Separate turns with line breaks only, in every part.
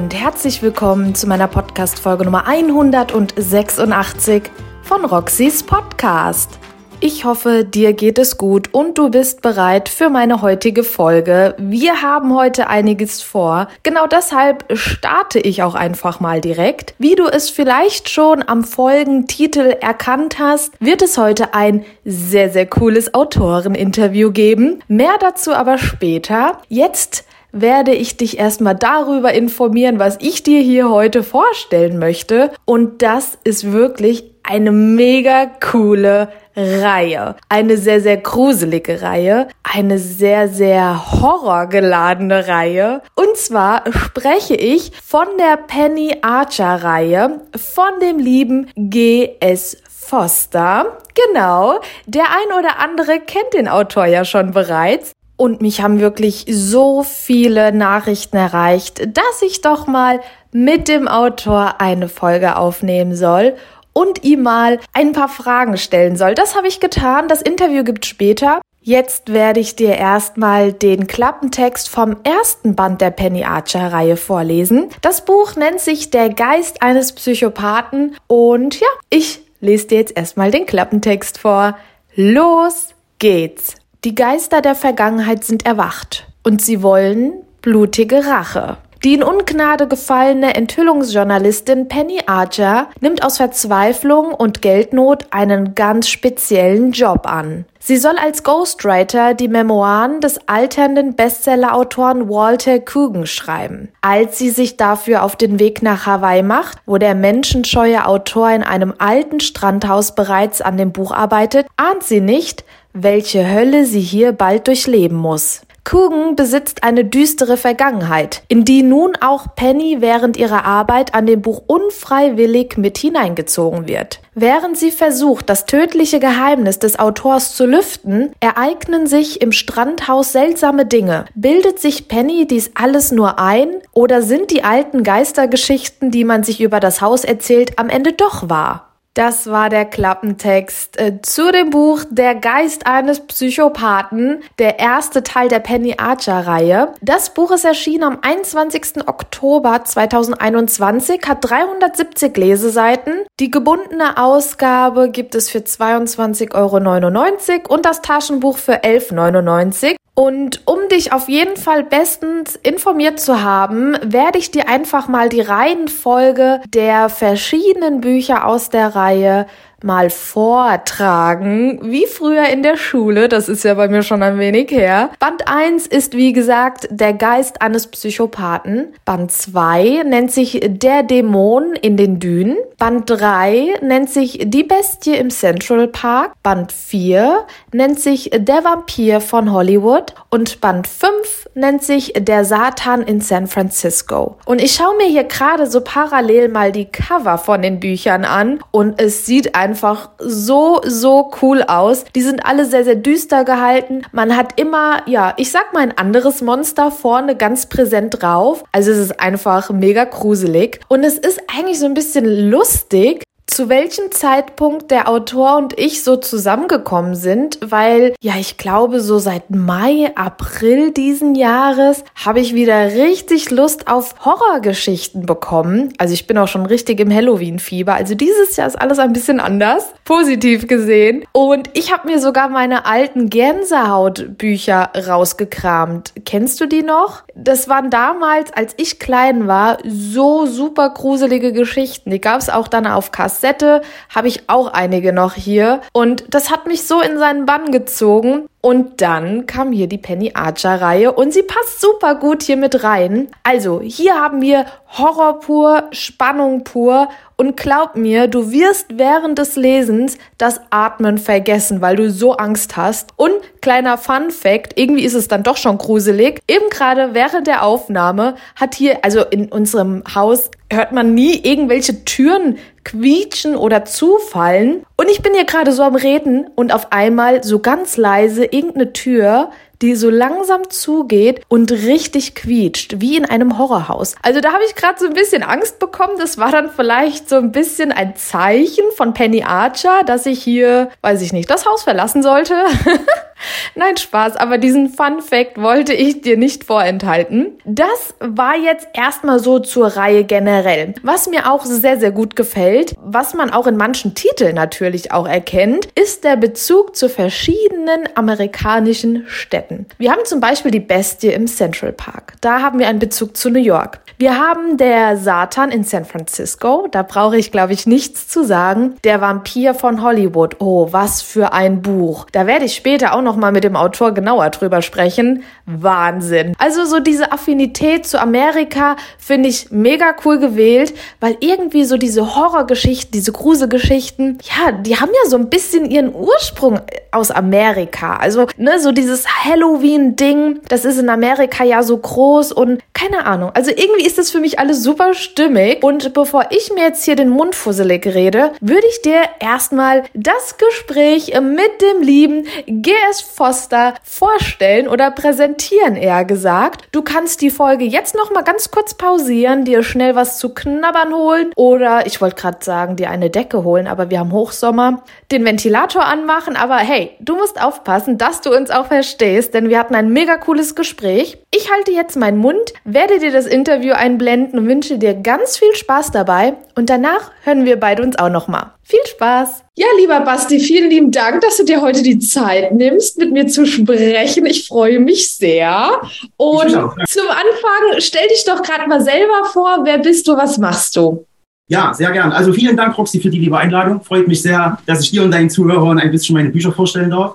und herzlich willkommen zu meiner Podcast-Folge Nummer 186 von Roxys Podcast. Ich hoffe, dir geht es gut und du bist bereit für meine heutige Folge. Wir haben heute einiges vor. Genau deshalb starte ich auch einfach mal direkt. Wie du es vielleicht schon am Folgentitel erkannt hast, wird es heute ein sehr, sehr cooles Autoreninterview geben. Mehr dazu aber später. Jetzt werde ich dich erstmal darüber informieren, was ich dir hier heute vorstellen möchte. Und das ist wirklich eine mega coole Reihe. Eine sehr, sehr gruselige Reihe. Eine sehr, sehr horrorgeladene Reihe. Und zwar spreche ich von der Penny Archer Reihe von dem lieben G.S. Foster. Genau. Der ein oder andere kennt den Autor ja schon bereits. Und mich haben wirklich so viele Nachrichten erreicht, dass ich doch mal mit dem Autor eine Folge aufnehmen soll und ihm mal ein paar Fragen stellen soll. Das habe ich getan. Das Interview gibt später. Jetzt werde ich dir erstmal den Klappentext vom ersten Band der Penny Archer Reihe vorlesen. Das Buch nennt sich Der Geist eines Psychopathen und ja, ich lese dir jetzt erstmal den Klappentext vor. Los geht's. Die Geister der Vergangenheit sind erwacht und sie wollen blutige Rache. Die in Ungnade gefallene Enthüllungsjournalistin Penny Archer nimmt aus Verzweiflung und Geldnot einen ganz speziellen Job an. Sie soll als Ghostwriter die Memoiren des alternden Bestsellerautoren Walter Coogan schreiben. Als sie sich dafür auf den Weg nach Hawaii macht, wo der menschenscheue Autor in einem alten Strandhaus bereits an dem Buch arbeitet, ahnt sie nicht, welche Hölle sie hier bald durchleben muss. Coogan besitzt eine düstere Vergangenheit, in die nun auch Penny während ihrer Arbeit an dem Buch unfreiwillig mit hineingezogen wird. Während sie versucht, das tödliche Geheimnis des Autors zu lüften, ereignen sich im Strandhaus seltsame Dinge. Bildet sich Penny dies alles nur ein oder sind die alten Geistergeschichten, die man sich über das Haus erzählt, am Ende doch wahr? Das war der Klappentext äh, zu dem Buch Der Geist eines Psychopathen, der erste Teil der Penny Archer Reihe. Das Buch ist erschienen am 21. Oktober 2021, hat 370 Leseseiten. Die gebundene Ausgabe gibt es für 22,99 Euro und das Taschenbuch für 11,99 Euro. Und um dich auf jeden Fall bestens informiert zu haben, werde ich dir einfach mal die Reihenfolge der verschiedenen Bücher aus der Reihe mal vortragen, wie früher in der Schule, das ist ja bei mir schon ein wenig her. Band 1 ist wie gesagt der Geist eines Psychopathen. Band 2 nennt sich Der Dämon in den Dünen. Band 3 nennt sich Die Bestie im Central Park. Band 4 nennt sich Der Vampir von Hollywood. Und Band 5 nennt sich Der Satan in San Francisco. Und ich schaue mir hier gerade so parallel mal die Cover von den Büchern an und es sieht einfach so, so cool aus. Die sind alle sehr, sehr düster gehalten. Man hat immer, ja, ich sag mal ein anderes Monster vorne ganz präsent drauf. Also es ist einfach mega gruselig. Und es ist eigentlich so ein bisschen lustig, zu welchem Zeitpunkt der Autor und ich so zusammengekommen sind, weil ja, ich glaube, so seit Mai, April diesen Jahres habe ich wieder richtig Lust auf Horrorgeschichten bekommen. Also ich bin auch schon richtig im Halloween-Fieber. Also dieses Jahr ist alles ein bisschen anders, positiv gesehen. Und ich habe mir sogar meine alten Gänsehaut-Bücher rausgekramt. Kennst du die noch? Das waren damals, als ich klein war, so super gruselige Geschichten. Die gab es auch dann auf Kassette Kassette habe ich auch einige noch hier. Und das hat mich so in seinen Bann gezogen. Und dann kam hier die Penny Archer Reihe und sie passt super gut hier mit rein. Also, hier haben wir Horror pur, Spannung pur und glaub mir, du wirst während des Lesens das Atmen vergessen, weil du so Angst hast. Und kleiner Fun Fact, irgendwie ist es dann doch schon gruselig. Eben gerade während der Aufnahme hat hier, also in unserem Haus hört man nie irgendwelche Türen quietschen oder zufallen. Und ich bin hier gerade so am Reden und auf einmal so ganz leise irgendeine Tür, die so langsam zugeht und richtig quietscht, wie in einem Horrorhaus. Also da habe ich gerade so ein bisschen Angst bekommen. Das war dann vielleicht so ein bisschen ein Zeichen von Penny Archer, dass ich hier, weiß ich nicht, das Haus verlassen sollte. Nein, Spaß, aber diesen Fun Fact wollte ich dir nicht vorenthalten. Das war jetzt erstmal so zur Reihe generell. Was mir auch sehr, sehr gut gefällt, was man auch in manchen Titeln natürlich auch erkennt, ist der Bezug zu verschiedenen amerikanischen Städten. Wir haben zum Beispiel die Bestie im Central Park. Da haben wir einen Bezug zu New York. Wir haben der Satan in San Francisco. Da brauche ich, glaube ich, nichts zu sagen. Der Vampir von Hollywood. Oh, was für ein Buch. Da werde ich später auch noch mal mit dem Autor genauer drüber sprechen. Wahnsinn. Also so diese Affinität zu Amerika finde ich mega cool gewählt, weil irgendwie so diese Horrorgeschichten, diese Gruselgeschichten, ja, die haben ja so ein bisschen ihren Ursprung aus Amerika. Also, ne, so dieses Halloween-Ding, das ist in Amerika ja so groß und keine Ahnung. Also irgendwie ist das für mich alles super stimmig. Und bevor ich mir jetzt hier den Mund fusselig rede, würde ich dir erstmal das Gespräch mit dem lieben GS Foster vorstellen oder präsentieren, eher gesagt. Du kannst die Folge jetzt noch mal ganz kurz pausieren, dir schnell was zu knabbern holen oder ich wollte gerade sagen, dir eine Decke holen, aber wir haben Hochsommer, den Ventilator anmachen, aber hey, du musst aufpassen, dass du uns auch verstehst, denn wir hatten ein mega cooles Gespräch. Ich halte jetzt meinen Mund, werde dir das Interview einblenden und wünsche dir ganz viel Spaß dabei und danach hören wir beide uns auch noch mal. Viel Spaß! Ja, lieber Basti, vielen lieben Dank, dass du dir heute die Zeit nimmst, mit mir zu sprechen. Ich freue mich sehr. Und zum Anfang stell dich doch gerade mal selber vor. Wer bist du? Was machst du?
Ja, sehr gern. Also vielen Dank, Roxy, für die liebe Einladung. Freut mich sehr, dass ich dir und deinen Zuhörern ein bisschen meine Bücher vorstellen darf.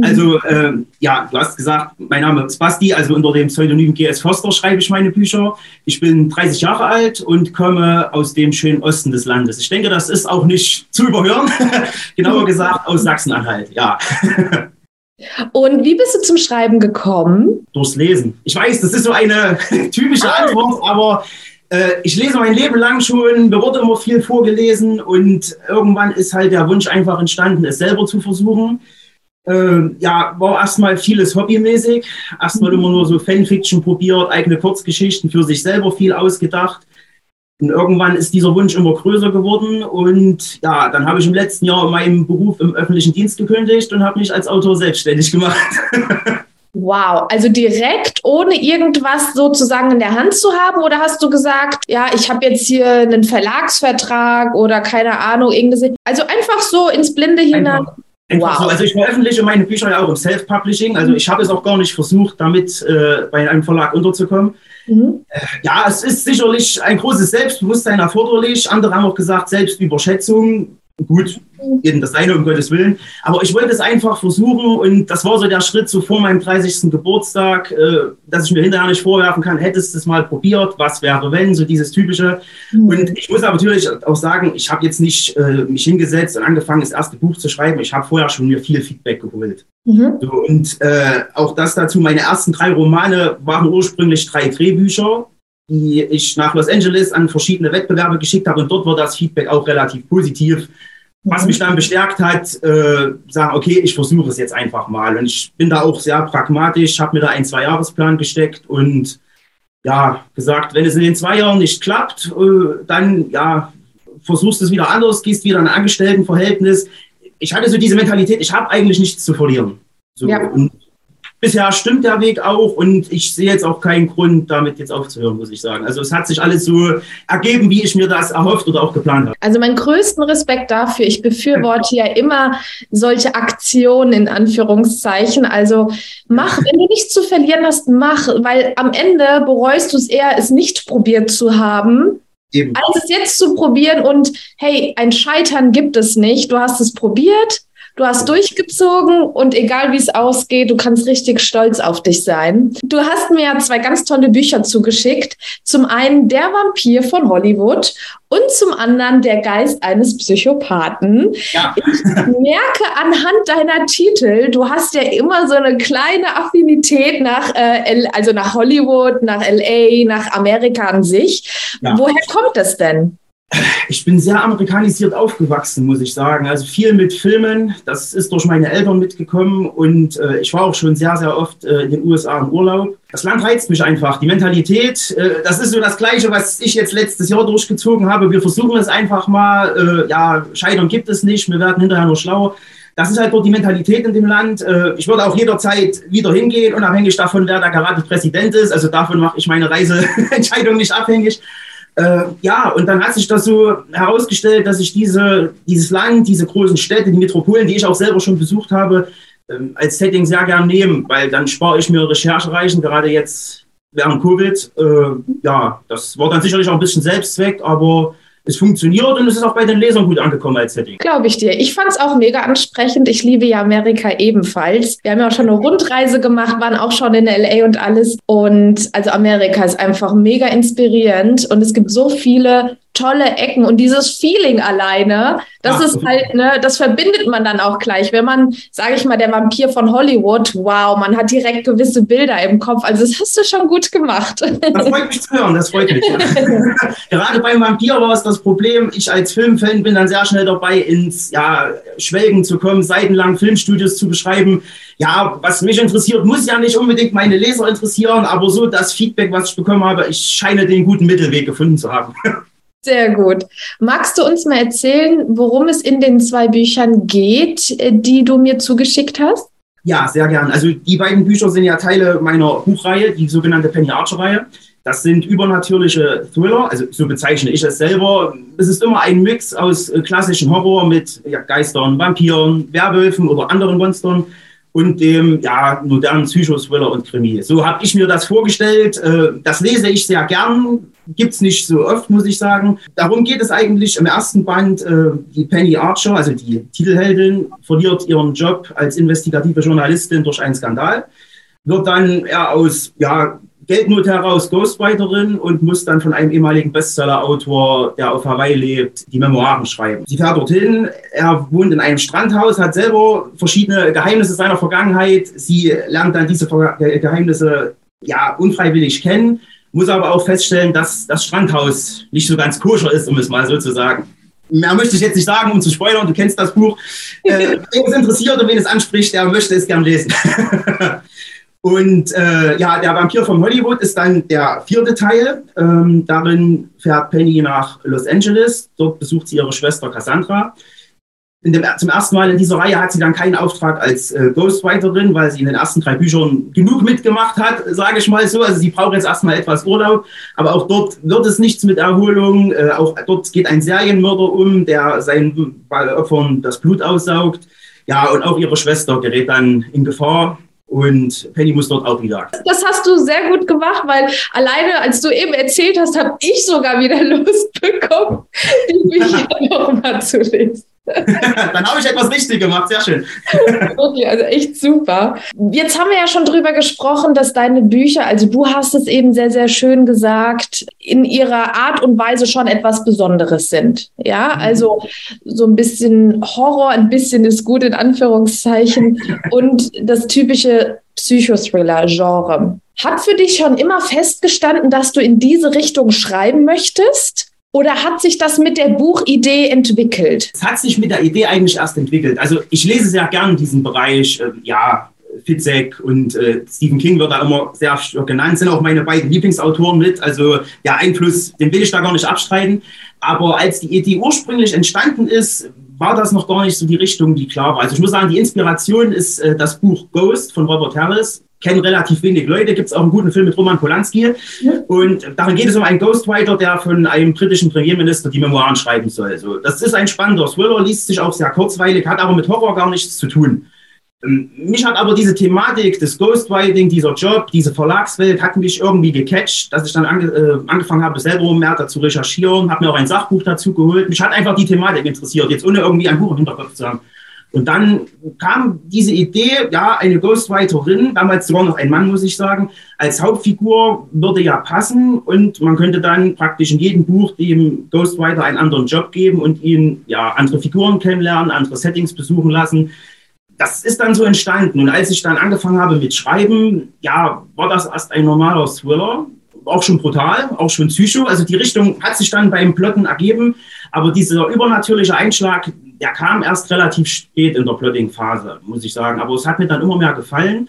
Also, äh, ja, du hast gesagt, mein Name ist Basti, also unter dem Pseudonym GS Foster schreibe ich meine Bücher. Ich bin 30 Jahre alt und komme aus dem schönen Osten des Landes. Ich denke, das ist auch nicht zu überhören. Genauer gesagt aus Sachsen-Anhalt, ja.
Und wie bist du zum Schreiben gekommen?
Durchs Lesen. Ich weiß, das ist so eine typische ah. Antwort, aber äh, ich lese mein Leben lang schon, mir wurde immer viel vorgelesen und irgendwann ist halt der Wunsch einfach entstanden, es selber zu versuchen. Ähm, ja, war erstmal vieles hobbymäßig. Erstmal immer nur so Fanfiction probiert, eigene Kurzgeschichten für sich selber viel ausgedacht. Und irgendwann ist dieser Wunsch immer größer geworden. Und ja, dann habe ich im letzten Jahr meinen Beruf im öffentlichen Dienst gekündigt und habe mich als Autor selbstständig gemacht.
Wow, also direkt ohne irgendwas sozusagen in der Hand zu haben oder hast du gesagt, ja, ich habe jetzt hier einen Verlagsvertrag oder keine Ahnung, irgendwas. Also einfach so ins Blinde hinein.
Wow. So. Also ich veröffentliche meine Bücher ja auch im Self-Publishing. Also ich habe es auch gar nicht versucht, damit äh, bei einem Verlag unterzukommen. Mhm. Äh, ja, es ist sicherlich ein großes Selbstbewusstsein erforderlich. Andere haben auch gesagt, Selbstüberschätzung. Gut, jedem das eine, um Gottes Willen. Aber ich wollte es einfach versuchen und das war so der Schritt so vor meinem 30. Geburtstag, äh, dass ich mir hinterher nicht vorwerfen kann, hättest du es mal probiert, was wäre wenn, so dieses typische. Mhm. Und ich muss aber natürlich auch sagen, ich habe jetzt nicht äh, mich hingesetzt und angefangen, das erste Buch zu schreiben. Ich habe vorher schon mir viel Feedback geholt. Mhm. So, und äh, auch das dazu, meine ersten drei Romane waren ursprünglich drei Drehbücher die ich nach Los Angeles an verschiedene Wettbewerbe geschickt habe und dort war das Feedback auch relativ positiv. Was mich dann bestärkt hat, äh, sagen, okay, ich versuche es jetzt einfach mal. Und ich bin da auch sehr pragmatisch, habe mir da einen Zwei-Jahres-Plan gesteckt und ja, gesagt, wenn es in den zwei Jahren nicht klappt, äh, dann ja, versuchst es wieder anders, gehst wieder in ein Angestelltenverhältnis. Ich hatte so diese Mentalität, ich habe eigentlich nichts zu verlieren. So, ja. Und bisher stimmt der Weg auch und ich sehe jetzt auch keinen Grund, damit jetzt aufzuhören, muss ich sagen. Also es hat sich alles so ergeben, wie ich mir das erhofft oder auch geplant habe.
Also meinen größten Respekt dafür. Ich befürworte ja immer solche Aktionen in Anführungszeichen. Also mach, wenn du nichts zu verlieren hast, mach, weil am Ende bereust du es eher, es nicht probiert zu haben. Eben. Als es jetzt zu probieren und hey, ein Scheitern gibt es nicht. Du hast es probiert, Du hast durchgezogen und egal wie es ausgeht, du kannst richtig stolz auf dich sein. Du hast mir ja zwei ganz tolle Bücher zugeschickt. Zum einen Der Vampir von Hollywood und zum anderen Der Geist eines Psychopathen. Ja. Ich merke anhand deiner Titel, du hast ja immer so eine kleine Affinität nach, äh, also nach Hollywood, nach LA, nach Amerika an sich. Ja. Woher kommt das denn?
Ich bin sehr amerikanisiert aufgewachsen, muss ich sagen. Also viel mit Filmen. Das ist durch meine Eltern mitgekommen und äh, ich war auch schon sehr, sehr oft äh, in den USA im Urlaub. Das Land reizt mich einfach. Die Mentalität, äh, das ist so das Gleiche, was ich jetzt letztes Jahr durchgezogen habe. Wir versuchen es einfach mal. Äh, ja, Scheitern gibt es nicht. Wir werden hinterher nur schlau. das ist halt dort die Mentalität in dem Land. Äh, ich würde auch jederzeit wieder hingehen, unabhängig davon, wer da gerade Präsident ist. Also davon mache ich meine Reiseentscheidung nicht abhängig. Äh, ja, und dann hat sich das so herausgestellt, dass ich diese, dieses Land, diese großen Städte, die Metropolen, die ich auch selber schon besucht habe, ähm, als Setting sehr gern nehme, weil dann spare ich mir Recherchereichen, gerade jetzt während Covid. Äh, ja, das war dann sicherlich auch ein bisschen Selbstzweck, aber es funktioniert und es ist auch bei den Lesern gut angekommen als Setting.
Glaube ich dir. Ich fand es auch mega ansprechend. Ich liebe ja Amerika ebenfalls. Wir haben ja auch schon eine Rundreise gemacht, waren auch schon in LA und alles. Und also Amerika ist einfach mega inspirierend und es gibt so viele tolle Ecken und dieses Feeling alleine, das ja. ist halt, ne, das verbindet man dann auch gleich. Wenn man, sage ich mal, der Vampir von Hollywood, wow, man hat direkt gewisse Bilder im Kopf. Also das hast du schon gut gemacht.
Das freut mich zu hören, das freut mich. Gerade beim Vampir war es das Problem, ich als Filmfan bin dann sehr schnell dabei, ins ja, Schwelgen zu kommen, seitenlang Filmstudios zu beschreiben. Ja, was mich interessiert, muss ja nicht unbedingt meine Leser interessieren, aber so das Feedback, was ich bekommen habe, ich scheine den guten Mittelweg gefunden zu haben.
Sehr gut. Magst du uns mal erzählen, worum es in den zwei Büchern geht, äh, die du mir zugeschickt hast?
Ja, sehr gern. Also die beiden Bücher sind ja Teile meiner Buchreihe, die sogenannte Penny Archer-Reihe. Das sind übernatürliche Thriller, also so bezeichne ich es selber. Es ist immer ein Mix aus äh, klassischen Horror mit Geistern, Vampiren, Werwölfen oder anderen Monstern und dem ja, modernen Psychothriller und Krimi. So habe ich mir das vorgestellt. Äh, das lese ich sehr gern, gibt es nicht so oft, muss ich sagen. Darum geht es eigentlich im ersten Band. Äh, die Penny Archer, also die Titelheldin, verliert ihren Job als investigative Journalistin durch einen Skandal wird dann ja, aus ja, Geldnot heraus Ghostwriterin und muss dann von einem ehemaligen Bestseller-Autor, der auf Hawaii lebt, die Memoiren schreiben. Sie fährt dorthin, er wohnt in einem Strandhaus, hat selber verschiedene Geheimnisse seiner Vergangenheit. Sie lernt dann diese Geheimnisse ja unfreiwillig kennen, muss aber auch feststellen, dass das Strandhaus nicht so ganz koscher ist, um es mal so zu sagen. Mehr möchte ich jetzt nicht sagen, um zu spoilern. Du kennst das Buch. Äh, wen es interessiert und wen es anspricht, der möchte es gern lesen. Und äh, ja, der Vampir von Hollywood ist dann der vierte Teil. Ähm, darin fährt Penny nach Los Angeles. Dort besucht sie ihre Schwester Cassandra. Dem, zum ersten Mal in dieser Reihe hat sie dann keinen Auftrag als äh, Ghostwriterin, weil sie in den ersten drei Büchern genug mitgemacht hat, sage ich mal so. Also sie braucht jetzt erstmal etwas Urlaub. Aber auch dort wird es nichts mit Erholung. Äh, auch dort geht ein Serienmörder um, der seinen Opfern das Blut aussaugt. Ja, und auch ihre Schwester gerät dann in Gefahr. Und Penny muss dort auch wieder.
Das hast du sehr gut gemacht, weil alleine, als du eben erzählt hast, habe ich sogar wieder Lust bekommen, die Bücher nochmal zu lesen.
Dann habe ich etwas richtig gemacht, sehr schön.
okay, also echt super. Jetzt haben wir ja schon drüber gesprochen, dass deine Bücher, also du hast es eben sehr, sehr schön gesagt, in ihrer Art und Weise schon etwas Besonderes sind. Ja, mhm. also so ein bisschen Horror, ein bisschen ist gut in Anführungszeichen und das typische Psychothriller-Genre. Hat für dich schon immer festgestanden, dass du in diese Richtung schreiben möchtest? Oder hat sich das mit der Buchidee entwickelt?
Es hat sich mit der Idee eigentlich erst entwickelt. Also ich lese sehr gern diesen Bereich, äh, ja, Fitzek und äh, Stephen King wird da immer sehr genannt, sind auch meine beiden Lieblingsautoren mit. Also der Einfluss, den will ich da gar nicht abstreiten. Aber als die Idee ursprünglich entstanden ist, war das noch gar nicht so die Richtung, die klar war. Also ich muss sagen, die Inspiration ist äh, das Buch Ghost von Robert Harris kennen relativ wenig Leute. Gibt es auch einen guten Film mit Roman Polanski. Und darin geht es um einen Ghostwriter, der von einem britischen Premierminister die Memoiren schreiben soll. Also, das ist ein spannender Thriller, liest sich auch sehr kurzweilig, hat aber mit Horror gar nichts zu tun. Ähm, mich hat aber diese Thematik des Ghostwriting, dieser Job, diese Verlagswelt, hat mich irgendwie gecatcht, dass ich dann ange äh, angefangen habe, selber mehr dazu recherchieren, habe mir auch ein Sachbuch dazu geholt. Mich hat einfach die Thematik interessiert, jetzt ohne irgendwie ein Buch im Hinterkopf zu haben. Und dann kam diese Idee, ja, eine Ghostwriterin, damals sogar noch ein Mann, muss ich sagen, als Hauptfigur würde ja passen und man könnte dann praktisch in jedem Buch dem Ghostwriter einen anderen Job geben und ihn ja andere Figuren kennenlernen, andere Settings besuchen lassen. Das ist dann so entstanden. Und als ich dann angefangen habe mit Schreiben, ja, war das erst ein normaler Thriller, auch schon brutal, auch schon Psycho. Also die Richtung hat sich dann beim Plotten ergeben. Aber dieser übernatürliche Einschlag, der kam erst relativ spät in der Plotting-Phase, muss ich sagen. Aber es hat mir dann immer mehr gefallen.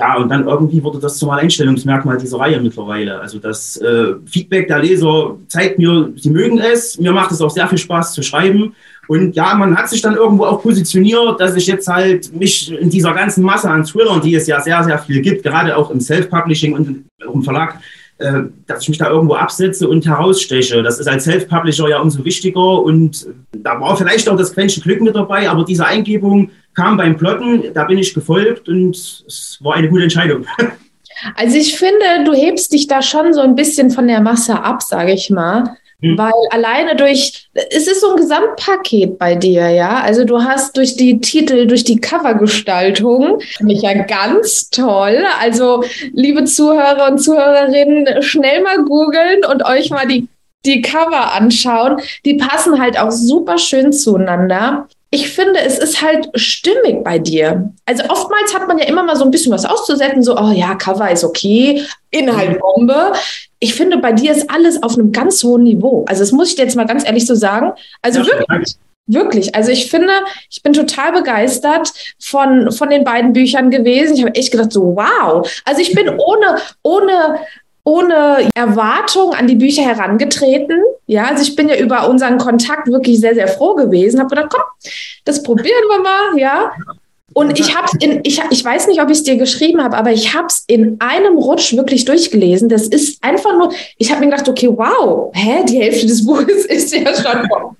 Ja, und dann irgendwie wurde das zum Alleinstellungsmerkmal dieser Reihe mittlerweile. Also das äh, Feedback der Leser zeigt mir, sie mögen es. Mir macht es auch sehr viel Spaß zu schreiben. Und ja, man hat sich dann irgendwo auch positioniert, dass ich jetzt halt mich in dieser ganzen Masse an Thrillern, die es ja sehr, sehr viel gibt, gerade auch im Self-Publishing und im Verlag, äh, dass ich mich da irgendwo absetze und heraussteche. Das ist als Self-Publisher ja umso wichtiger. Und da war vielleicht auch das Quäntchen Glück mit dabei, aber diese Eingebung, kam beim Plotten, da bin ich gefolgt und es war eine gute Entscheidung.
Also ich finde, du hebst dich da schon so ein bisschen von der Masse ab, sage ich mal. Hm. Weil alleine durch, es ist so ein Gesamtpaket bei dir, ja. Also du hast durch die Titel, durch die Covergestaltung, finde ich ja ganz toll. Also liebe Zuhörer und Zuhörerinnen, schnell mal googeln und euch mal die, die Cover anschauen. Die passen halt auch super schön zueinander ich finde, es ist halt stimmig bei dir. Also oftmals hat man ja immer mal so ein bisschen was auszusetzen, so, oh ja, Cover ist okay, Inhalt mhm. Bombe. Ich finde, bei dir ist alles auf einem ganz hohen Niveau. Also das muss ich dir jetzt mal ganz ehrlich so sagen. Also ja, wirklich. Wirklich. Also ich finde, ich bin total begeistert von, von den beiden Büchern gewesen. Ich habe echt gedacht, so wow. Also ich bin ohne, ohne ohne Erwartung an die Bücher herangetreten. Ja, also ich bin ja über unseren Kontakt wirklich sehr, sehr froh gewesen. Habe gedacht, komm, das probieren wir mal, ja. Und ich habe in, ich, ich weiß nicht, ob ich es dir geschrieben habe, aber ich habe es in einem Rutsch wirklich durchgelesen. Das ist einfach nur, ich habe mir gedacht, okay, wow, hä, die Hälfte des Buches ist ja schon vorbei.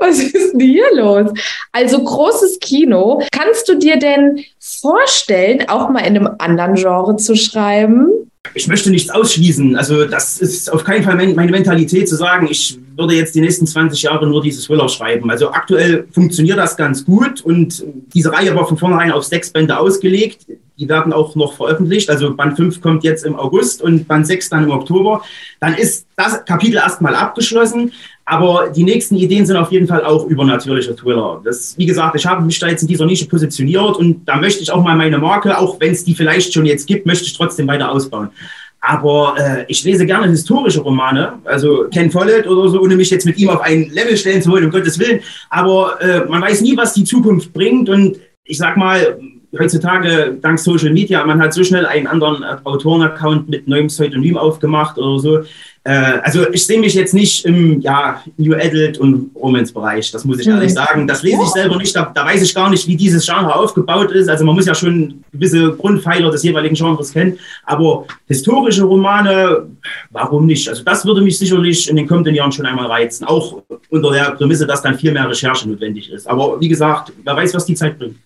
Was ist denn hier los? Also großes Kino. Kannst du dir denn vorstellen, auch mal in einem anderen Genre zu schreiben?
Ich möchte nichts ausschließen. Also das ist auf keinen Fall meine Mentalität zu sagen, ich würde jetzt die nächsten 20 Jahre nur dieses Thriller schreiben. Also aktuell funktioniert das ganz gut und diese Reihe war von vornherein auf sechs Bände ausgelegt. Die werden auch noch veröffentlicht. Also Band 5 kommt jetzt im August und Band 6 dann im Oktober. Dann ist das Kapitel erstmal abgeschlossen. Aber die nächsten Ideen sind auf jeden Fall auch übernatürliche Thriller. Das, wie gesagt, ich habe mich da jetzt in dieser Nische positioniert und da möchte ich auch mal meine Marke, auch wenn es die vielleicht schon jetzt gibt, möchte ich trotzdem weiter ausbauen. Aber äh, ich lese gerne historische Romane, also Ken Follett oder so, ohne mich jetzt mit ihm auf ein Level stellen zu wollen, um Gottes Willen. Aber äh, man weiß nie, was die Zukunft bringt. Und ich sag mal, heutzutage dank Social Media, man hat so schnell einen anderen äh, Autorenaccount mit neuem Pseudonym aufgemacht oder so. Äh, also ich sehe mich jetzt nicht im ja, New Adult und Romance-Bereich, das muss ich mhm. ehrlich sagen. Das lese ich selber nicht, da, da, weiß ich gar nicht, wie dieses Genre aufgebaut ist. Also man muss ja schon gewisse Grundpfeiler des jeweiligen Genres kennen. Aber historische Romane, warum nicht? Also das würde mich sicherlich in den kommenden Jahren schon einmal reizen. Auch unter der Prämisse, dass dann viel mehr Recherche notwendig ist. Aber wie gesagt, wer weiß, was die Zeit bringt.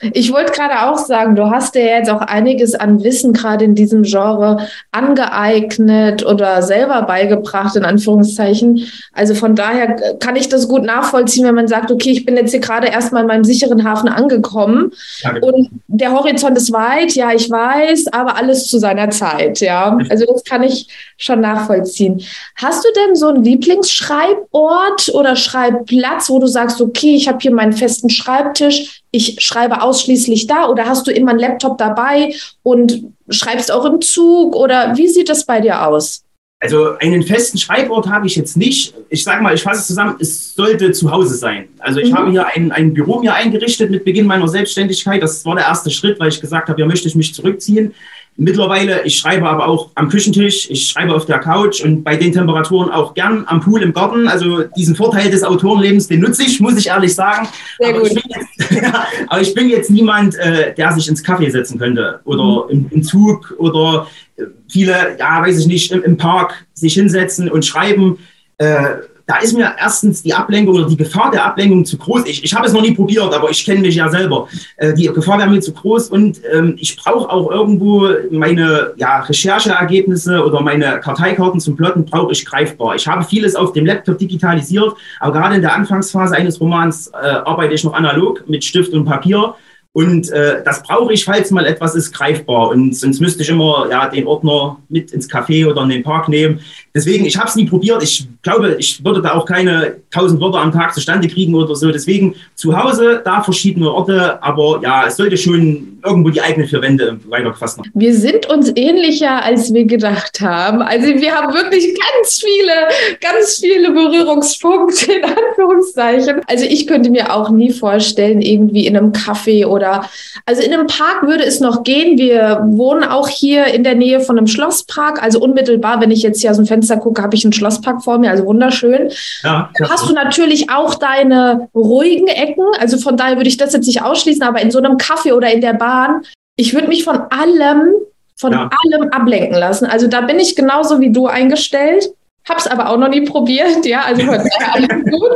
Ich wollte gerade auch sagen, du hast dir jetzt auch einiges an Wissen gerade in diesem Genre angeeignet oder selber beigebracht, in Anführungszeichen. Also von daher kann ich das gut nachvollziehen, wenn man sagt, okay, ich bin jetzt hier gerade erstmal in meinem sicheren Hafen angekommen genau. und der Horizont ist weit, ja, ich weiß, aber alles zu seiner Zeit, ja. Also das kann ich schon nachvollziehen. Hast du denn so einen Lieblingsschreibort oder Schreibplatz, wo du sagst, okay, ich habe hier meinen festen Schreibtisch, ich schreibe ausschließlich da oder hast du immer einen Laptop dabei und schreibst auch im Zug oder wie sieht das bei dir aus?
Also einen festen Schreibort habe ich jetzt nicht. Ich sage mal, ich fasse es zusammen, es sollte zu Hause sein. Also ich mhm. habe hier ein, ein Büro mir eingerichtet mit Beginn meiner Selbstständigkeit. Das war der erste Schritt, weil ich gesagt habe, ja möchte ich mich zurückziehen. Mittlerweile, ich schreibe aber auch am Küchentisch, ich schreibe auf der Couch und bei den Temperaturen auch gern am Pool im Garten. Also diesen Vorteil des Autorenlebens, den nutze ich, muss ich ehrlich sagen. Sehr aber, gut. Ich jetzt, aber ich bin jetzt niemand, äh, der sich ins Kaffee setzen könnte oder mhm. im, im, Zug oder äh, viele, ja, weiß ich nicht, im, im Park sich hinsetzen und schreiben. Äh, da ist mir erstens die Ablenkung oder die Gefahr der Ablenkung zu groß. Ich, ich habe es noch nie probiert, aber ich kenne mich ja selber. Äh, die Gefahr wäre mir zu groß und ähm, ich brauche auch irgendwo meine ja, Rechercheergebnisse oder meine Karteikarten zum Plotten brauche ich greifbar. Ich habe vieles auf dem Laptop digitalisiert, aber gerade in der Anfangsphase eines Romans äh, arbeite ich noch analog mit Stift und Papier. Und äh, das brauche ich, falls mal etwas ist, greifbar. Und sonst müsste ich immer ja, den Ordner mit ins Café oder in den Park nehmen deswegen, ich habe es nie probiert. Ich glaube, ich würde da auch keine tausend Wörter am Tag zustande kriegen oder so. Deswegen zu Hause, da verschiedene Orte, aber ja, es sollte schon irgendwo die eigenen vier Wände weitergefasst
werden. Wir sind uns ähnlicher, als wir gedacht haben. Also wir haben wirklich ganz viele, ganz viele Berührungspunkte in Anführungszeichen. Also ich könnte mir auch nie vorstellen, irgendwie in einem Café oder also in einem Park würde es noch gehen. Wir wohnen auch hier in der Nähe von einem Schlosspark. Also unmittelbar, wenn ich jetzt hier aus dem Fenster gucke, habe ich einen Schlosspark vor mir, also wunderschön. Ja, da hast du natürlich auch deine ruhigen Ecken. Also von daher würde ich das jetzt nicht ausschließen, aber in so einem Café oder in der Bahn, ich würde mich von allem, von ja. allem ablenken lassen. Also da bin ich genauso wie du eingestellt. Hab's aber auch noch nie probiert, ja, also alles gut.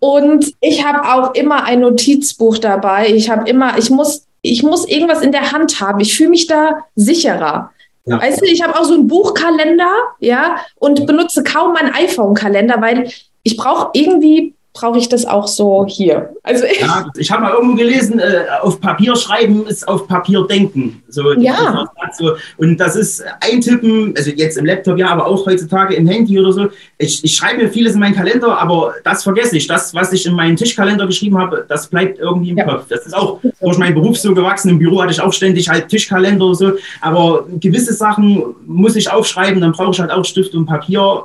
Und ich habe auch immer ein Notizbuch dabei. Ich habe immer, ich muss, ich muss irgendwas in der Hand haben. Ich fühle mich da sicherer. Ja. Weißt du, ich habe auch so einen Buchkalender, ja, und benutze kaum meinen iPhone-Kalender, weil ich brauche irgendwie brauche ich das auch so hier.
Also ich, ja, ich habe mal irgendwo gelesen, äh, auf Papier schreiben ist auf Papier denken. So,
ja.
So, und das ist eintippen, also jetzt im Laptop ja, aber auch heutzutage im Handy oder so. Ich, ich schreibe mir vieles in meinen Kalender, aber das vergesse ich. Das, was ich in meinen Tischkalender geschrieben habe, das bleibt irgendwie im ja. Kopf. Das ist auch durch meinen Beruf so gewachsen. Im Büro hatte ich auch ständig halt Tischkalender oder so. Aber gewisse Sachen muss ich aufschreiben, dann brauche ich halt auch Stift und Papier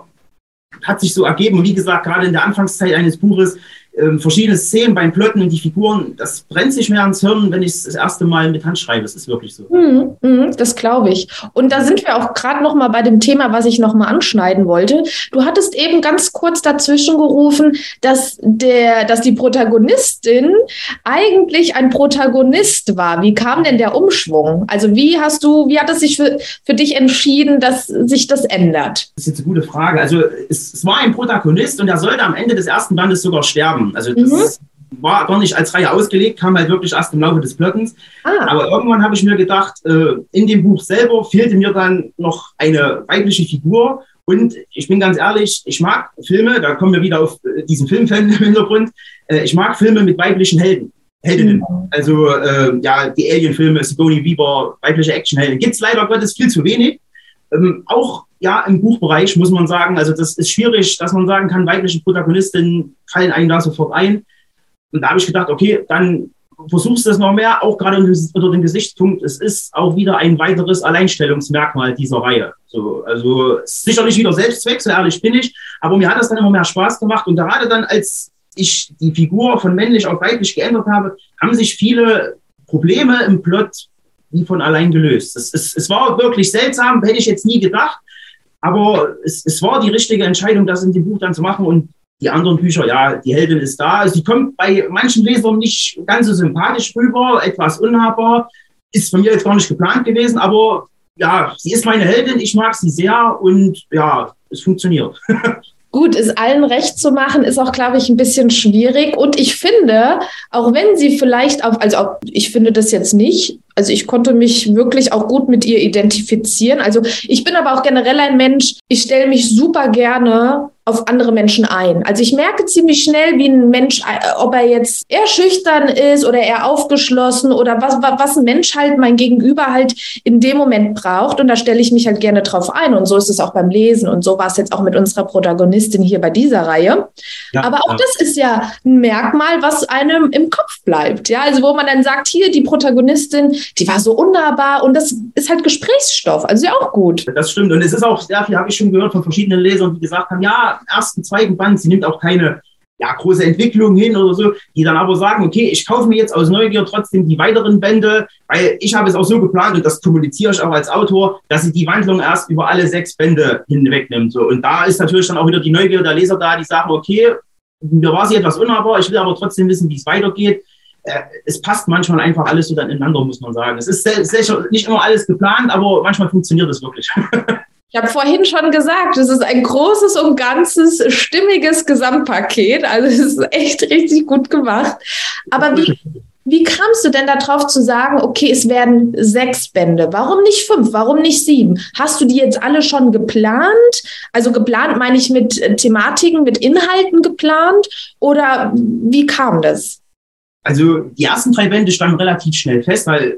hat sich so ergeben. Und wie gesagt, gerade in der Anfangszeit eines Buches ähm, verschiedene Szenen beim Plotten und die Figuren, das brennt sich mehr ans Hirn, wenn ich es das erste Mal mit Hand schreibe. Das ist wirklich so.
Mhm, mhm das glaube ich. Und da sind wir auch gerade noch mal bei dem Thema, was ich noch mal anschneiden wollte. Du hattest eben ganz kurz dazwischen gerufen, dass der, dass die Protagonistin eigentlich ein Protagonist war. Wie kam denn der Umschwung? Also wie hast du, wie hat es sich für, für dich entschieden, dass sich das ändert?
Das ist jetzt eine gute Frage. Also es, es war ein Protagonist und er sollte am Ende des ersten Bandes sogar sterben haben. Also das mhm. war gar nicht als Reihe ausgelegt, kam halt wirklich erst im Laufe des Plottens. Ah. Aber irgendwann habe ich mir gedacht, äh, in dem Buch selber fehlte mir dann noch eine weibliche Figur. Und ich bin ganz ehrlich, ich mag Filme, da kommen wir wieder auf äh, diesen Filmfan im Hintergrund. Äh, ich mag Filme mit weiblichen Helden. Heldinnen. Mhm. Also äh, ja, die Alien-Filme, Sigourney Weaver, weibliche Actionhelden. Gibt es leider Gottes viel zu wenig. Ähm, auch ja im Buchbereich muss man sagen, also das ist schwierig, dass man sagen kann, weibliche Protagonistinnen fallen einem da sofort ein. Und da habe ich gedacht, okay, dann versuchst du es noch mehr, auch gerade unter dem Gesichtspunkt, es ist auch wieder ein weiteres Alleinstellungsmerkmal dieser Reihe. So, also sicherlich wieder Selbstzweck, so ehrlich bin ich, aber mir hat das dann immer mehr Spaß gemacht und gerade dann, als ich die Figur von männlich auf weiblich geändert habe, haben sich viele Probleme im Plot wie von allein gelöst. Es, es, es war wirklich seltsam, hätte ich jetzt nie gedacht, aber es, es war die richtige Entscheidung, das in dem Buch dann zu machen und die anderen Bücher, ja, die Heldin ist da. Sie kommt bei manchen Lesern nicht ganz so sympathisch rüber, etwas unnahbar. Ist von mir jetzt gar nicht geplant gewesen, aber ja, sie ist meine Heldin, ich mag sie sehr und ja, es funktioniert.
Gut, es allen recht zu machen, ist auch, glaube ich, ein bisschen schwierig. Und ich finde, auch wenn sie vielleicht auf, also auch, ich finde das jetzt nicht, also ich konnte mich wirklich auch gut mit ihr identifizieren. Also ich bin aber auch generell ein Mensch, ich stelle mich super gerne auf andere Menschen ein. Also ich merke ziemlich schnell, wie ein Mensch, äh, ob er jetzt eher schüchtern ist oder eher aufgeschlossen oder was, was ein Mensch halt mein Gegenüber halt in dem Moment braucht. Und da stelle ich mich halt gerne drauf ein. Und so ist es auch beim Lesen. Und so war es jetzt auch mit unserer Protagonistin hier bei dieser Reihe. Ja, Aber auch ja. das ist ja ein Merkmal, was einem im Kopf bleibt. Ja, also wo man dann sagt, hier die Protagonistin, die war so unnahbar und das ist halt Gesprächsstoff. Also ja auch gut.
Das stimmt. Und es ist auch sehr viel, habe ich schon gehört von verschiedenen Lesern, die gesagt haben, ja, ersten, zweiten Band. Sie nimmt auch keine ja, große Entwicklung hin oder so, die dann aber sagen, okay, ich kaufe mir jetzt aus Neugier trotzdem die weiteren Bände, weil ich habe es auch so geplant und das kommuniziere ich auch als Autor, dass sie die Wandlung erst über alle sechs Bände hinweg nimmt. So. Und da ist natürlich dann auch wieder die Neugier der Leser da, die sagen, okay, mir war sie etwas unnahbar, ich will aber trotzdem wissen, wie es weitergeht. Äh, es passt manchmal einfach alles so dann ineinander, muss man sagen. Es ist sicher nicht immer alles geplant, aber manchmal funktioniert es wirklich.
Ich habe vorhin schon gesagt, es ist ein großes und ganzes, stimmiges Gesamtpaket. Also es ist echt richtig gut gemacht. Aber wie, wie kamst du denn darauf zu sagen, okay, es werden sechs Bände? Warum nicht fünf? Warum nicht sieben? Hast du die jetzt alle schon geplant? Also geplant meine ich mit Thematiken, mit Inhalten geplant? Oder wie kam das?
Also die ersten drei Bände standen relativ schnell fest, weil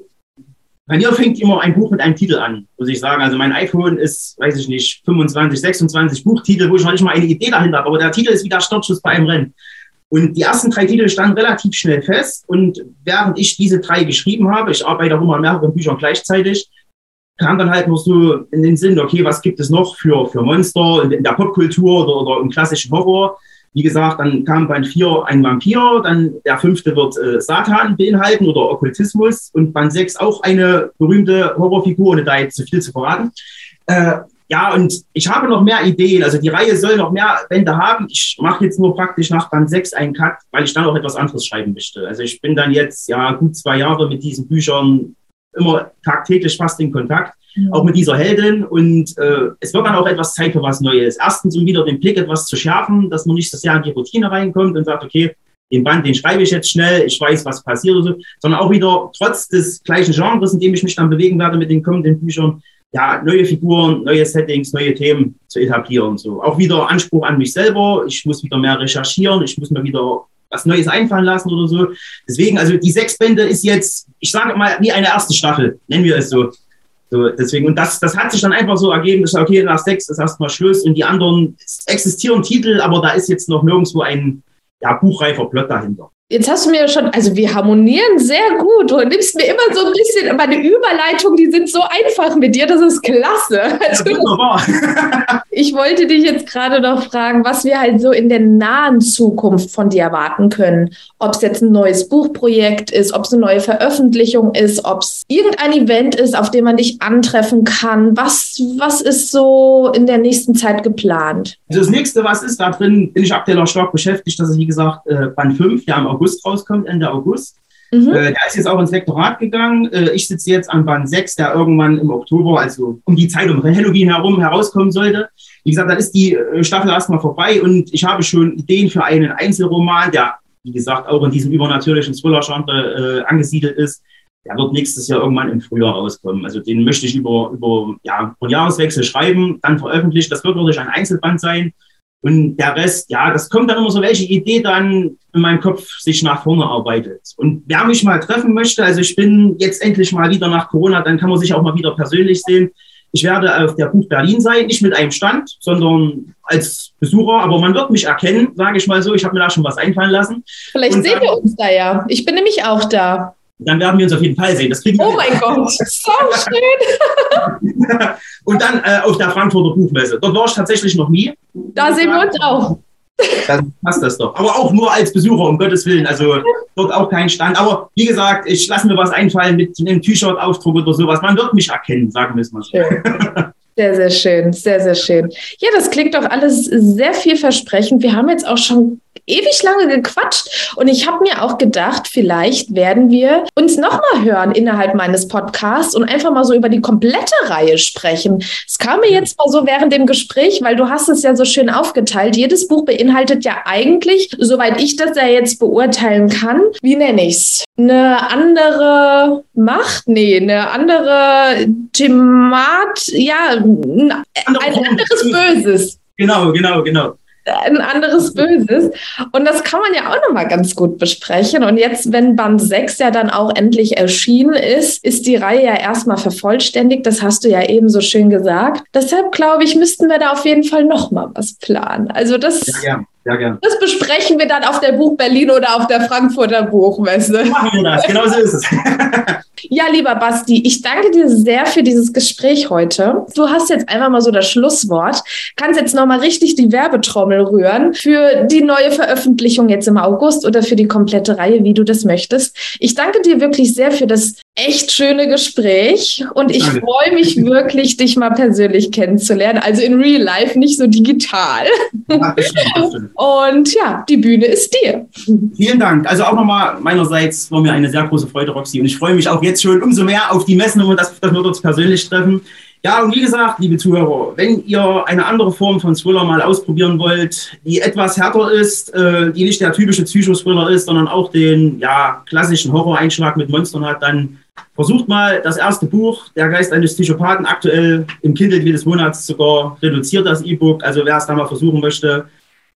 Bei mir fängt immer ein Buch mit einem Titel an, muss ich sagen. Also mein iPhone ist, weiß ich nicht, 25, 26 Buchtitel, wo ich noch nicht mal eine Idee dahinter habe. Aber der Titel ist wie der Startschuss bei einem Rennen. Und die ersten drei Titel standen relativ schnell fest. Und während ich diese drei geschrieben habe, ich arbeite auch immer an mehreren Büchern gleichzeitig, kam dann halt noch so in den Sinn, okay, was gibt es noch für, für Monster in, der Popkultur oder, oder im klassischen Horror? Wie gesagt, dann kam Band 4 ein Vampir, dann der fünfte wird äh, Satan beinhalten oder Okkultismus und Band 6 auch eine berühmte Horrorfigur, ohne da jetzt zu viel zu verraten. Äh, ja, und ich habe noch mehr Ideen. Also die Reihe soll noch mehr Bände haben. Ich mache jetzt nur praktisch nach Band 6 einen Cut, weil ich dann auch etwas anderes schreiben möchte. Also ich bin dann jetzt ja gut zwei Jahre mit diesen Büchern immer tagtäglich fast in Kontakt. Auch mit dieser Heldin. Und äh, es wird dann auch etwas Zeit für was Neues. Erstens, um wieder den Blick etwas zu schärfen, dass man nicht so sehr in die Routine reinkommt und sagt, okay, den Band, den schreibe ich jetzt schnell, ich weiß, was passiert oder so, sondern auch wieder trotz des gleichen Genres, in dem ich mich dann bewegen werde mit den kommenden Büchern, ja, neue Figuren, neue Settings, neue Themen zu etablieren. So. Auch wieder Anspruch an mich selber. Ich muss wieder mehr recherchieren. Ich muss mir wieder was Neues einfallen lassen oder so. Deswegen, also die sechs Bände ist jetzt, ich sage mal, wie eine erste Staffel, nennen wir es so. So, deswegen, und das, das hat sich dann einfach so ergeben, dass okay, nach sechs ist erstmal Schluss und die anderen existieren Titel, aber da ist jetzt noch nirgendwo ein ja, buchreifer Plot dahinter.
Jetzt hast du mir schon, also wir harmonieren sehr gut. Du nimmst mir immer so ein bisschen, meine Überleitungen, die sind so einfach mit dir, das ist klasse. Also, ich wollte dich jetzt gerade noch fragen, was wir halt so in der nahen Zukunft von dir erwarten können. Ob es jetzt ein neues Buchprojekt ist, ob es eine neue Veröffentlichung ist, ob es irgendein Event ist, auf dem man dich antreffen kann. Was, was ist so in der nächsten Zeit geplant?
Also das nächste, was ist, da drin bin ich aktuell auch stark beschäftigt. Das ist, wie gesagt, äh, Band 5, ja am August rauskommt, Ende August. Mhm. Äh, der ist jetzt auch ins Lektorat gegangen. Äh, ich sitze jetzt an Band 6, der irgendwann im Oktober, also um die Zeit um Halloween herum, herauskommen sollte. Wie gesagt, dann ist die äh, Staffel erstmal vorbei und ich habe schon Ideen für einen Einzelroman, der, wie gesagt, auch in diesem übernatürlichen Thriller-Genre äh, angesiedelt ist. Der wird nächstes Jahr irgendwann im Frühjahr rauskommen. Also den möchte ich über, über ja, von Jahreswechsel schreiben, dann veröffentlicht. Das wird wirklich ein Einzelband sein. Und der Rest, ja, das kommt dann immer so, welche Idee dann in meinem Kopf sich nach vorne arbeitet. Und wer mich mal treffen möchte, also ich bin jetzt endlich mal wieder nach Corona, dann kann man sich auch mal wieder persönlich sehen. Ich werde auf der Buch Berlin sein, nicht mit einem Stand, sondern als Besucher, aber man wird mich erkennen, sage ich mal so. Ich habe mir da schon was einfallen lassen.
Vielleicht Und sehen wir uns da ja. Ich bin nämlich auch da.
Dann werden wir uns auf jeden Fall sehen. Das kriegen
oh mein Gott, so schön.
Und dann äh, auf der Frankfurter Buchmesse. Dort war ich tatsächlich noch nie.
Da sehen wir uns auch.
Dann passt das doch. Aber auch nur als Besucher, um Gottes Willen. Also dort auch kein Stand. Aber wie gesagt, ich lasse mir was einfallen mit einem T-Shirt-Aufdruck oder sowas. Man wird mich erkennen, sagen wir es mal so.
Sehr, sehr schön, sehr, sehr schön. Ja, das klingt doch alles sehr vielversprechend. Wir haben jetzt auch schon ewig lange gequatscht und ich habe mir auch gedacht, vielleicht werden wir uns nochmal hören innerhalb meines Podcasts und einfach mal so über die komplette Reihe sprechen. Es kam mir jetzt mal so während dem Gespräch, weil du hast es ja so schön aufgeteilt. Jedes Buch beinhaltet ja eigentlich, soweit ich das ja jetzt beurteilen kann, wie nenne ich es? Eine andere Macht? Nee, eine andere Themat, ja, ein, ein anderes Böses.
Genau, genau, genau
ein anderes Böses. Und das kann man ja auch nochmal ganz gut besprechen. Und jetzt, wenn Band 6 ja dann auch endlich erschienen ist, ist die Reihe ja erstmal vervollständigt. Das hast du ja eben so schön gesagt. Deshalb glaube ich, müssten wir da auf jeden Fall nochmal was planen. Also das.
Ja, ja. Ja, gern.
Das besprechen wir dann auf der Buch Berlin oder auf der Frankfurter Buchmesse.
Machen wir das, genau so ist es.
ja, lieber Basti, ich danke dir sehr für dieses Gespräch heute. Du hast jetzt einfach mal so das Schlusswort. Kannst jetzt nochmal richtig die Werbetrommel rühren für die neue Veröffentlichung jetzt im August oder für die komplette Reihe, wie du das möchtest. Ich danke dir wirklich sehr für das echt schöne Gespräch und ich freue mich wirklich, dich mal persönlich kennenzulernen. Also in real life, nicht so digital. Ja, das stimmt, das stimmt. Und ja, die Bühne ist dir.
Vielen Dank. Also auch nochmal meinerseits war mir eine sehr große Freude, Roxy. Und ich freue mich auch jetzt schon umso mehr auf die Messen und dass, dass wir uns persönlich treffen. Ja, und wie gesagt, liebe Zuhörer, wenn ihr eine andere Form von Thriller mal ausprobieren wollt, die etwas härter ist, äh, die nicht der typische Psychothriller ist, sondern auch den ja, klassischen Horror-Einschlag mit Monstern hat, dann versucht mal das erste Buch, Der Geist eines Psychopathen, aktuell im Kindle jedes Monats sogar reduziert das E-Book. Also wer es da mal versuchen möchte,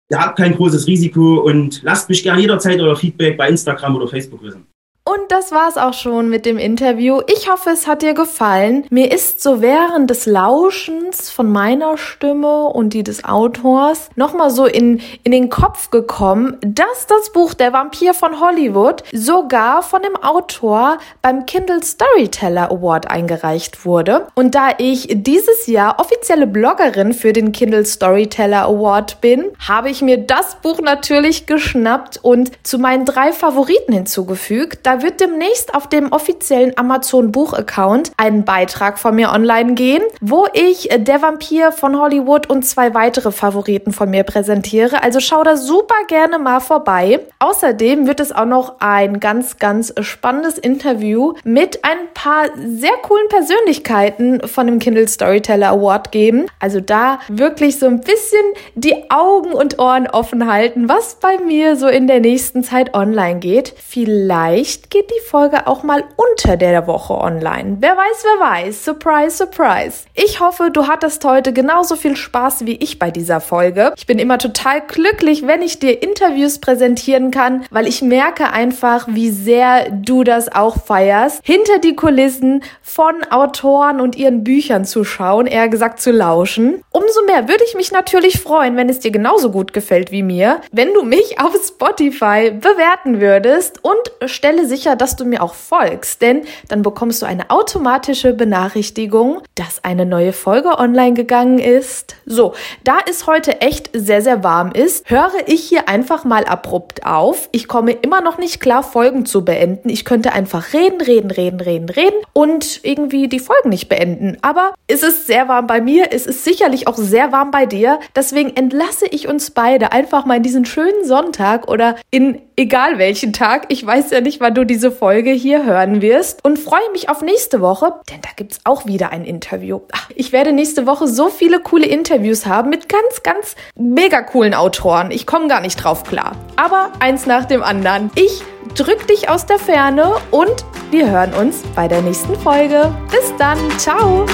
ihr habt kein großes Risiko und lasst mich gerne jederzeit euer Feedback bei Instagram oder Facebook wissen.
Und das war's auch schon mit dem Interview. Ich hoffe, es hat dir gefallen. Mir ist so während des Lauschens von meiner Stimme und die des Autors nochmal so in, in den Kopf gekommen, dass das Buch Der Vampir von Hollywood sogar von dem Autor beim Kindle Storyteller Award eingereicht wurde. Und da ich dieses Jahr offizielle Bloggerin für den Kindle Storyteller Award bin, habe ich mir das Buch natürlich geschnappt und zu meinen drei Favoriten hinzugefügt. Da wird demnächst auf dem offiziellen Amazon Buch-Account ein Beitrag von mir online gehen, wo ich Der Vampir von Hollywood und zwei weitere Favoriten von mir präsentiere. Also schau da super gerne mal vorbei. Außerdem wird es auch noch ein ganz, ganz spannendes Interview mit ein paar sehr coolen Persönlichkeiten von dem Kindle Storyteller Award geben. Also da wirklich so ein bisschen die Augen und Ohren offen halten, was bei mir so in der nächsten Zeit online geht. Vielleicht geht die Folge auch mal unter der Woche online. Wer weiß, wer weiß. Surprise, surprise. Ich hoffe, du hattest heute genauso viel Spaß wie ich bei dieser Folge. Ich bin immer total glücklich, wenn ich dir Interviews präsentieren kann, weil ich merke einfach, wie sehr du das auch feierst, hinter die Kulissen von Autoren und ihren Büchern zu schauen, eher gesagt zu lauschen. Umso mehr würde ich mich natürlich freuen, wenn es dir genauso gut gefällt wie mir, wenn du mich auf Spotify bewerten würdest und stelle sich sicher, dass du mir auch folgst, denn dann bekommst du eine automatische Benachrichtigung, dass eine neue Folge online gegangen ist. So, da es heute echt sehr, sehr warm ist, höre ich hier einfach mal abrupt auf. Ich komme immer noch nicht klar, Folgen zu beenden. Ich könnte einfach reden, reden, reden, reden, reden und irgendwie die Folgen nicht beenden. Aber es ist sehr warm bei mir, es ist sicherlich auch sehr warm bei dir. Deswegen entlasse ich uns beide einfach mal in diesen schönen Sonntag oder in egal welchen Tag. Ich weiß ja nicht, wann du diese Folge hier hören wirst und freue mich auf nächste Woche, denn da gibt's auch wieder ein Interview. Ach, ich werde nächste Woche so viele coole Interviews haben mit ganz, ganz mega coolen Autoren. Ich komme gar nicht drauf klar. Aber eins nach dem anderen. Ich drück dich aus der Ferne und wir hören uns bei der nächsten Folge. Bis dann. Ciao.